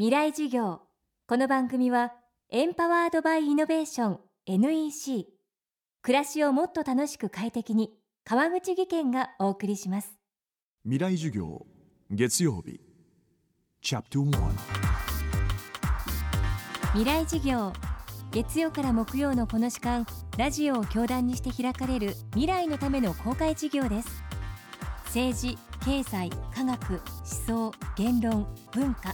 未来授業。この番組はエンパワードバイイノベーション NEC 暮らしをもっと楽しく快適に川口義賢がお送りします。未来授業月曜日。チャプト1未来授業。月曜から木曜のこの時間ラジオを教壇にして開かれる未来のための公開授業です。政治経済科学思想言論文化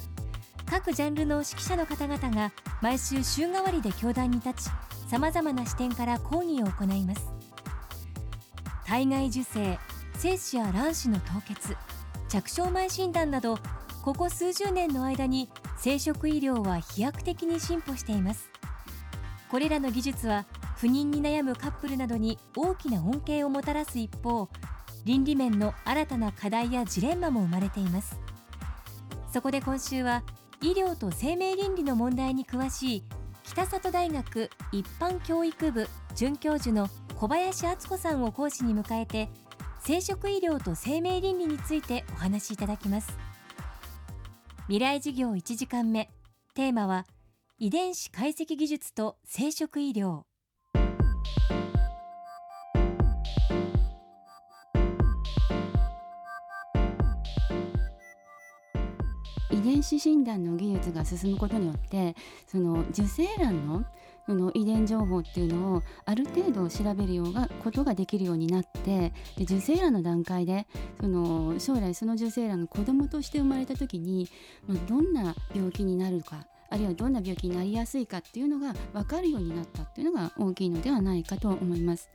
各ジャンルの指揮者の方々が毎週週替わりで教壇に立ちさまざまな視点から講義を行います。体外受精精子や卵子の凍結着床前診断などここ数十年の間に生殖医療は飛躍的に進歩しています。これらの技術は不妊に悩むカップルなどに大きな恩恵をもたらす一方倫理面の新たな課題やジレンマも生まれています。そこで今週は医療と生命倫理の問題に詳しい北里大学一般教育部准教授の小林敦子さんを講師に迎えて生殖医療と生命倫理についてお話しいただきます。未来授業1時間目。テーマは遺伝子解析技術と生殖医療。遺伝子診断の技術が進むことによってその受精卵のその遺伝情報っていうのをある程度調べるようなことができるようになってで受精卵の段階でその将来その受精卵が子供として生まれた時に、まあ、どんな病気になるかあるいはどんな病気になりやすいかっていうのが分かるようになったっていうのが大きいのではないかと思います。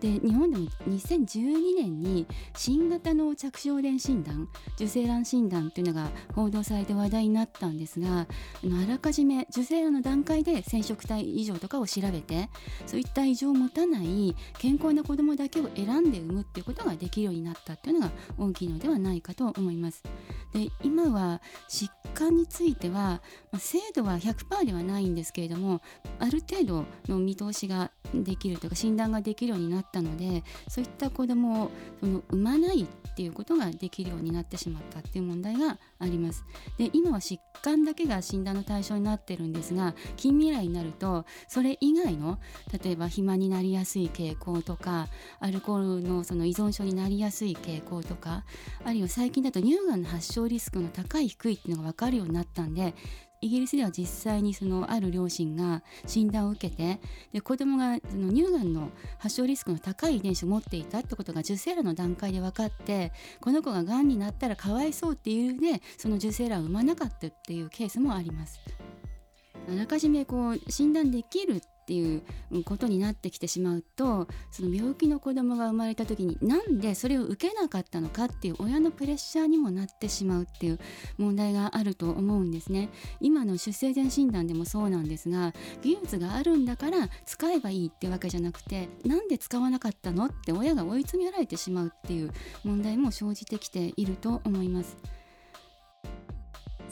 で日本でも2012年に新型の着床伝診断受精卵診断というのが報道されて話題になったんですがあのあらかじめ受精卵の段階で染色体異常とかを調べてそういった異常を持たない健康な子どもだけを選んで産むっていうことができるようになったっていうのが大きいのではないかと思います。で今は疾患については精度は100%ではないんですけれどもある程度の見通しができるというか診断ができるようになったのでそういった子どもをその産まないっていうことができるようになってしまったっていう問題があります。で今は疾患だけが診断の対象になってるんですが近未来になるとそれ以外の例えば肥満になりやすい傾向とかアルコールのその依存症になりやすい傾向とかあるいは最近だと乳がんの発症リスクの高い低いっていうのが分かるようになったんでイギリスでは実際にそのある両親が診断を受けてで子供がその乳がんの発症リスクの高い遺伝子を持っていたってことが受精卵の段階で分かってこの子ががんになったらかわいそうっていう理由でその受精卵を産まなかったっていうケースもあります。あらかじめこう診断できるっていうことになってきてしまうとその病気の子供が生まれた時になんでそれを受けなかったのかっていう親のプレッシャーにもなってしまうっていう問題があると思うんですね。今の出生前診断でもそうなんですが技術があるんだから使えばいいってわけじゃなくてなんで使わなかったのって親が追い詰められてしまうっていう問題も生じてきていると思います。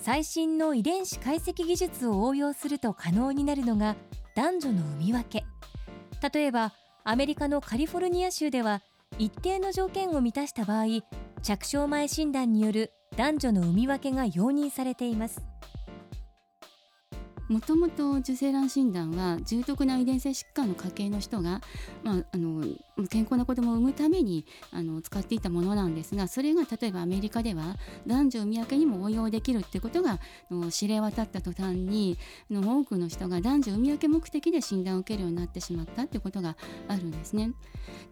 最新の遺伝子解析技術を応用すると可能になるのが男女の産み分け。例えばアメリカのカリフォルニア州では一定の条件を満たした場合着床前診断による男女の産み分けが容認されています。もともと受精卵診断は重篤な遺伝性疾患の家系の人が、まあ、あの健康な子供を産むためにあの使っていたものなんですがそれが例えばアメリカでは男女産み分けにも応用できるってことが知れ渡った途端にの多くの人が男女産み分け目的で診断を受けるようになってしまったってことがあるんですね。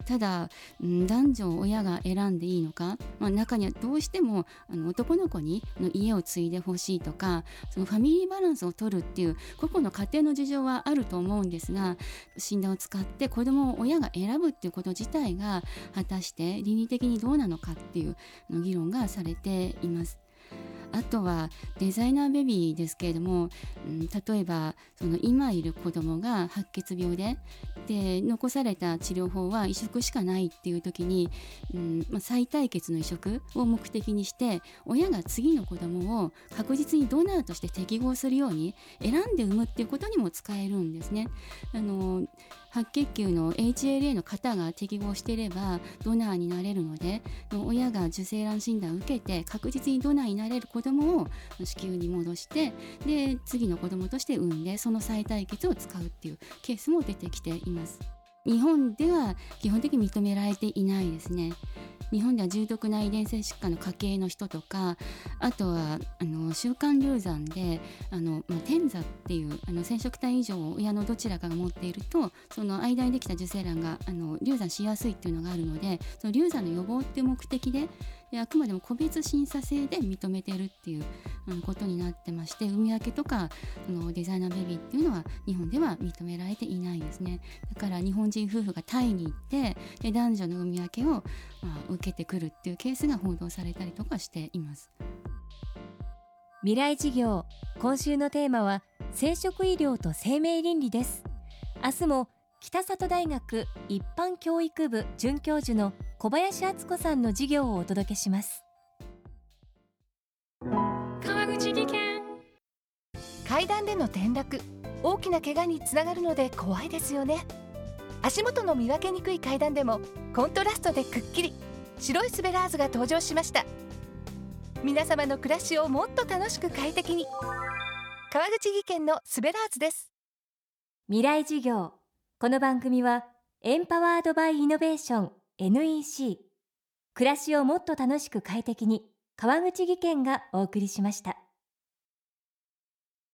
ただ男女を親が選んでいいのか、まあ、中にはどうしてもあの男の子にの家を継いでほしいとかそのファミリーバランスを取るっていう個々の家庭の事情はあると思うんですが診断を使って子どもを親が選ぶっていうこと自体が果たして倫理的にどうなのかっていう議論がされています。あとはデザイナーベビーですけれども、うん、例えばその今いる子供が白血病でで残された治療法は移植しかないっていう時に、うんまあ、再対決の移植を目的にして親が次の子供を確実にドナーとして適合するように選んで産むっていうことにも使えるんですね。あの白血球の HLA の型が適合していればドナーになれるので親が受精卵診断を受けて確実にドナーになれる子子供を子宮に戻してで次の子供として産んでその再対決を使うっていうケースも出てきています。日本では基本的に認められていないですね。日本では重篤な遺伝性疾患の家系の人とかあとはあの週刊流産であの、まあ、天座っていうあの染色体異常を親のどちらかが持っているとその間にできた受精卵があの流産しやすいっていうのがあるのでその流産の予防っていう目的でであくまでも個別審査制で認めてるっていうことになってまして産み分けとかそのデザイナーベビーっていうのは日本では認められていないんですね。だから日本人夫婦がタイに行ってで男女の産み分けを、まあ、受けてくるっていうケースが報道されたりとかしています。未来事業。今週のテーマは生殖医療と生命倫理です。明日も北里大学一般教育部准教授の小林敦子さんの授業をお届けします。川口技研。階段での転落。大きな怪我につながるので怖いですよね。足元の見分けにくい階段でもコントラストでくっきり。白いスベラーズが登場しました。皆様の暮らしをもっと楽しく快適に。川口技研のスベラーズです。未来授業。この番組はエンパワードバイイノベーション NEC 暮らしをもっと楽しく快適に川口義賢がお送りしました。